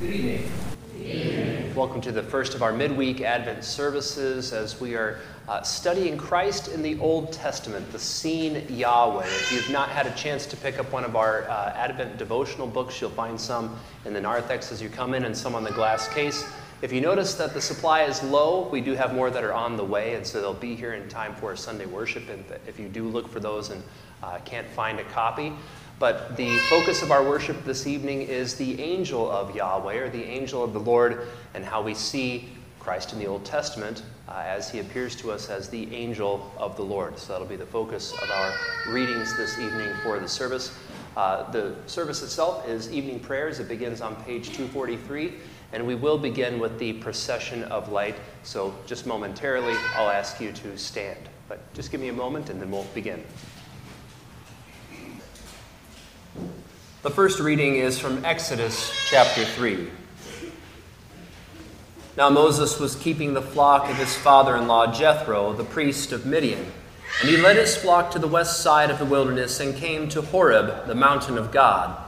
Good evening. Welcome to the first of our midweek Advent services as we are uh, studying Christ in the Old Testament, the scene Yahweh. If you've not had a chance to pick up one of our uh, Advent devotional books, you'll find some in the narthex as you come in and some on the glass case. If you notice that the supply is low, we do have more that are on the way, and so they'll be here in time for Sunday worship. And if you do look for those and uh, can't find a copy, but the focus of our worship this evening is the angel of Yahweh, or the angel of the Lord, and how we see Christ in the Old Testament uh, as he appears to us as the angel of the Lord. So that'll be the focus of our readings this evening for the service. Uh, the service itself is evening prayers. It begins on page 243, and we will begin with the procession of light. So just momentarily, I'll ask you to stand. But just give me a moment, and then we'll begin. The first reading is from Exodus chapter 3. Now Moses was keeping the flock of his father in law Jethro, the priest of Midian. And he led his flock to the west side of the wilderness and came to Horeb, the mountain of God.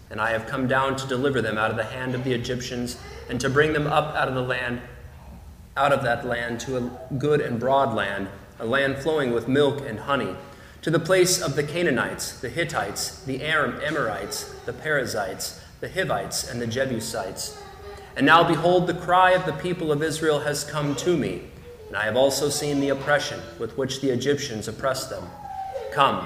and I have come down to deliver them out of the hand of the Egyptians, and to bring them up out of the land, out of that land to a good and broad land, a land flowing with milk and honey, to the place of the Canaanites, the Hittites, the Aram, Amorites, the Perizzites, the Hivites, and the Jebusites and now behold, the cry of the people of Israel has come to me, and I have also seen the oppression with which the Egyptians oppress them. Come,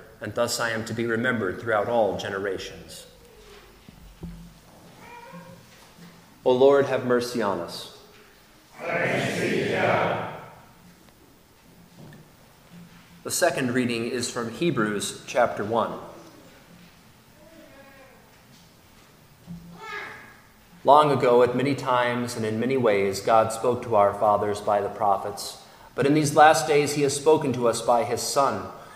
and thus I am to be remembered throughout all generations. O Lord, have mercy on us. The second reading is from Hebrews chapter 1. Long ago, at many times and in many ways, God spoke to our fathers by the prophets. But in these last days he has spoken to us by his Son,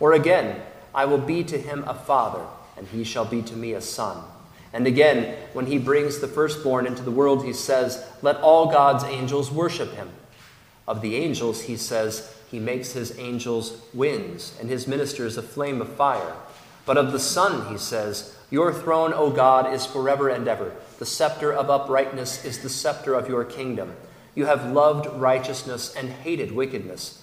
Or again, I will be to him a father, and he shall be to me a son. And again, when he brings the firstborn into the world, he says, Let all God's angels worship him. Of the angels, he says, He makes his angels winds, and his ministers a flame of fire. But of the Son, he says, Your throne, O God, is forever and ever. The scepter of uprightness is the scepter of your kingdom. You have loved righteousness and hated wickedness.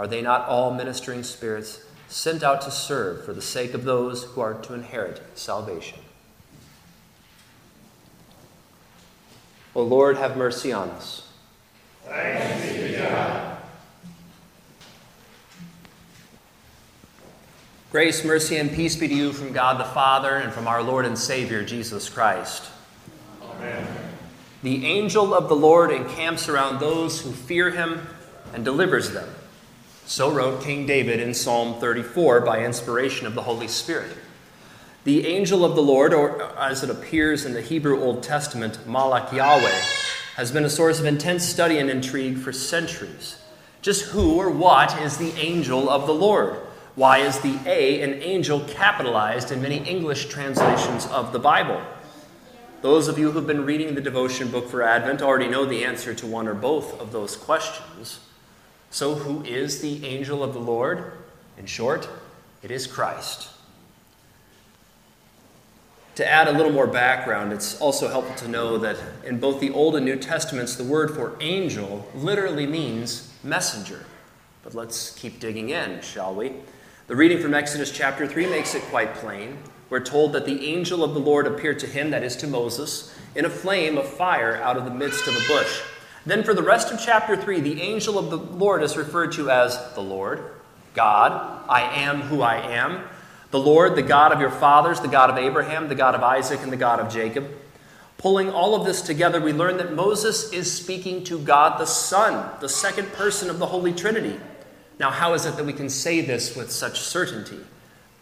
Are they not all ministering spirits sent out to serve for the sake of those who are to inherit salvation? O Lord, have mercy on us. Thanks be to God. Grace, mercy, and peace be to you from God the Father and from our Lord and Savior, Jesus Christ. Amen. The angel of the Lord encamps around those who fear him and delivers them. So wrote King David in Psalm 34 by inspiration of the Holy Spirit. The angel of the Lord, or uh, as it appears in the Hebrew Old Testament, Malach Yahweh, has been a source of intense study and intrigue for centuries. Just who or what is the angel of the Lord? Why is the A an angel capitalized in many English translations of the Bible? Those of you who've been reading the devotion book for Advent already know the answer to one or both of those questions. So, who is the angel of the Lord? In short, it is Christ. To add a little more background, it's also helpful to know that in both the Old and New Testaments, the word for angel literally means messenger. But let's keep digging in, shall we? The reading from Exodus chapter 3 makes it quite plain. We're told that the angel of the Lord appeared to him, that is to Moses, in a flame of fire out of the midst of a bush. Then, for the rest of chapter 3, the angel of the Lord is referred to as the Lord, God, I am who I am. The Lord, the God of your fathers, the God of Abraham, the God of Isaac, and the God of Jacob. Pulling all of this together, we learn that Moses is speaking to God the Son, the second person of the Holy Trinity. Now, how is it that we can say this with such certainty?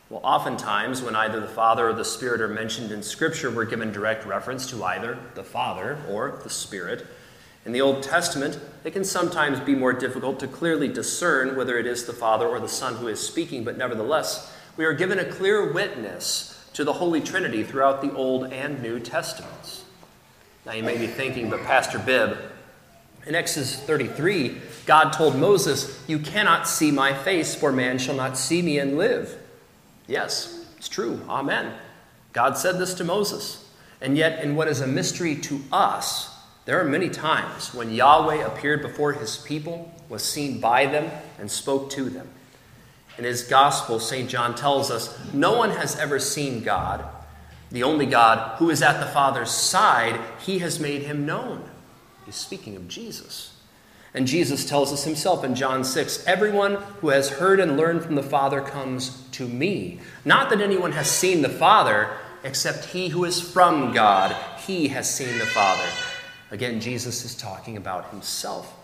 Well, oftentimes, when either the Father or the Spirit are mentioned in Scripture, we're given direct reference to either the Father or the Spirit. In the Old Testament, it can sometimes be more difficult to clearly discern whether it is the Father or the Son who is speaking, but nevertheless, we are given a clear witness to the Holy Trinity throughout the Old and New Testaments. Now, you may be thinking, but Pastor Bibb, in Exodus 33, God told Moses, You cannot see my face, for man shall not see me and live. Yes, it's true. Amen. God said this to Moses. And yet, in what is a mystery to us, there are many times when Yahweh appeared before his people, was seen by them, and spoke to them. In his gospel, St. John tells us no one has ever seen God. The only God who is at the Father's side, he has made him known. He's speaking of Jesus. And Jesus tells us himself in John 6 Everyone who has heard and learned from the Father comes to me. Not that anyone has seen the Father, except he who is from God. He has seen the Father. Again, Jesus is talking about himself.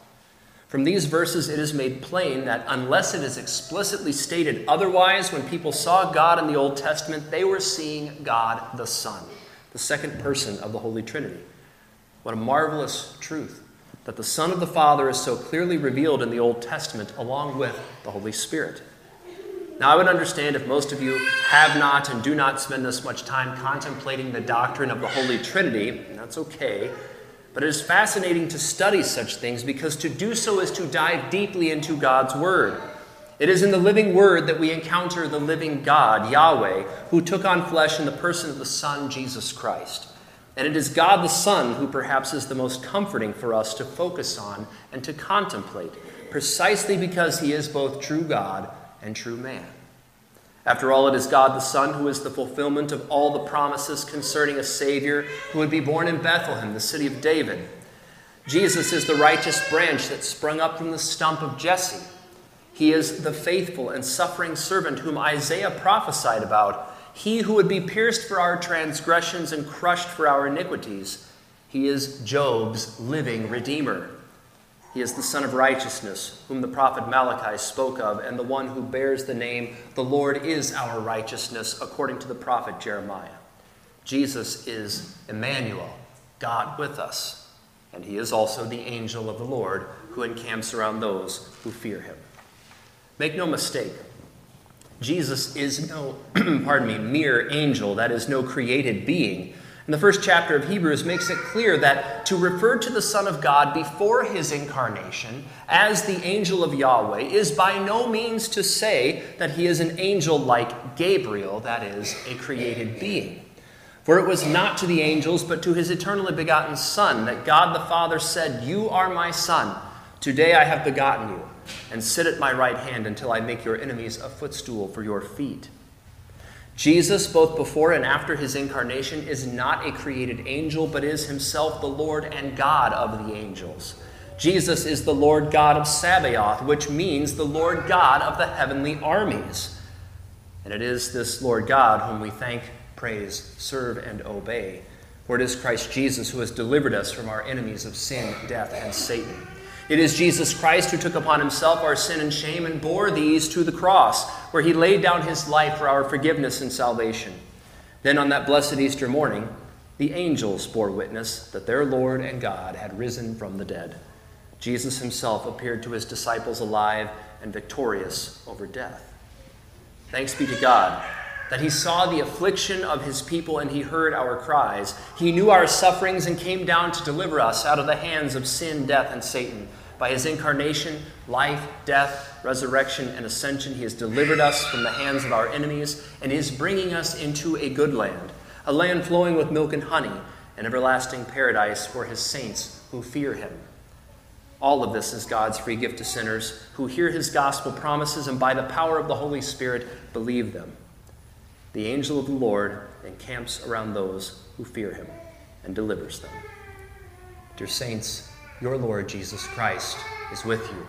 From these verses, it is made plain that unless it is explicitly stated otherwise, when people saw God in the Old Testament, they were seeing God the Son, the second person of the Holy Trinity. What a marvelous truth that the Son of the Father is so clearly revealed in the Old Testament along with the Holy Spirit. Now, I would understand if most of you have not and do not spend this much time contemplating the doctrine of the Holy Trinity, and that's okay. But it is fascinating to study such things because to do so is to dive deeply into God's Word. It is in the living Word that we encounter the living God, Yahweh, who took on flesh in the person of the Son, Jesus Christ. And it is God the Son who perhaps is the most comforting for us to focus on and to contemplate, precisely because he is both true God and true man. After all, it is God the Son who is the fulfillment of all the promises concerning a Savior who would be born in Bethlehem, the city of David. Jesus is the righteous branch that sprung up from the stump of Jesse. He is the faithful and suffering servant whom Isaiah prophesied about. He who would be pierced for our transgressions and crushed for our iniquities. He is Job's living Redeemer. He is the Sun of Righteousness, whom the prophet Malachi spoke of, and the one who bears the name, The Lord is our righteousness, according to the prophet Jeremiah. Jesus is Emmanuel, God with us, and he is also the angel of the Lord who encamps around those who fear him. Make no mistake, Jesus is no, pardon me, mere angel, that is, no created being. And the first chapter of Hebrews makes it clear that to refer to the Son of God before his incarnation as the angel of Yahweh is by no means to say that he is an angel like Gabriel, that is, a created being. For it was not to the angels, but to his eternally begotten Son that God the Father said, You are my Son. Today I have begotten you, and sit at my right hand until I make your enemies a footstool for your feet. Jesus, both before and after his incarnation, is not a created angel, but is himself the Lord and God of the angels. Jesus is the Lord God of Sabaoth, which means the Lord God of the heavenly armies. And it is this Lord God whom we thank, praise, serve, and obey. For it is Christ Jesus who has delivered us from our enemies of sin, death, and Satan. It is Jesus Christ who took upon himself our sin and shame and bore these to the cross, where he laid down his life for our forgiveness and salvation. Then on that blessed Easter morning, the angels bore witness that their Lord and God had risen from the dead. Jesus himself appeared to his disciples alive and victorious over death. Thanks be to God that he saw the affliction of his people and he heard our cries. He knew our sufferings and came down to deliver us out of the hands of sin, death, and Satan. By his incarnation, life, death, resurrection, and ascension, he has delivered us from the hands of our enemies and is bringing us into a good land, a land flowing with milk and honey, an everlasting paradise for his saints who fear him. All of this is God's free gift to sinners who hear his gospel promises and by the power of the Holy Spirit believe them. The angel of the Lord encamps around those who fear him and delivers them. Dear saints, your Lord Jesus Christ is with you.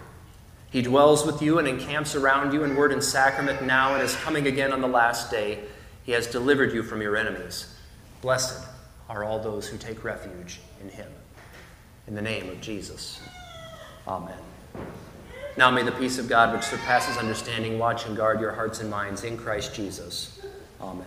He dwells with you and encamps around you in word and sacrament now and is coming again on the last day. He has delivered you from your enemies. Blessed are all those who take refuge in him. In the name of Jesus. Amen. Now may the peace of God, which surpasses understanding, watch and guard your hearts and minds in Christ Jesus. Amen.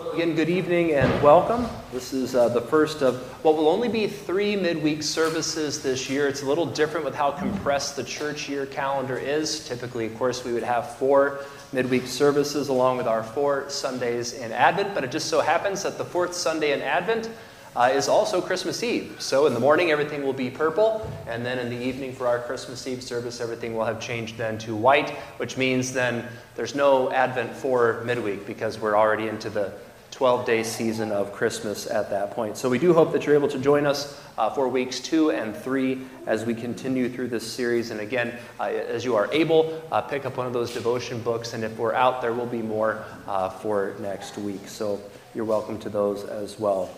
Again, good evening and welcome. This is uh, the first of what will only be three midweek services this year. It's a little different with how compressed the church year calendar is. Typically, of course, we would have four midweek services along with our four Sundays in Advent, but it just so happens that the fourth Sunday in Advent uh, is also Christmas Eve. So in the morning, everything will be purple, and then in the evening for our Christmas Eve service, everything will have changed then to white, which means then there's no Advent for midweek because we're already into the 12 day season of Christmas at that point. So we do hope that you're able to join us uh, for weeks two and three as we continue through this series. And again, uh, as you are able, uh, pick up one of those devotion books, and if we're out, there will be more uh, for next week. So you're welcome to those as well.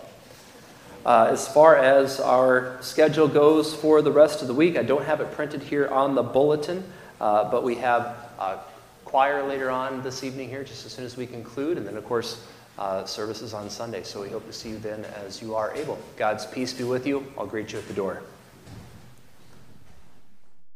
Uh, as far as our schedule goes for the rest of the week, I don't have it printed here on the bulletin, uh, but we have uh, choir later on this evening here, just as soon as we conclude, and then, of course, uh, services on Sunday. So we hope to see you then as you are able. God's peace be with you. I'll greet you at the door.